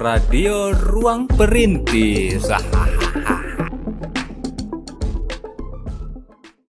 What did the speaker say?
Radio Ruang Perintis.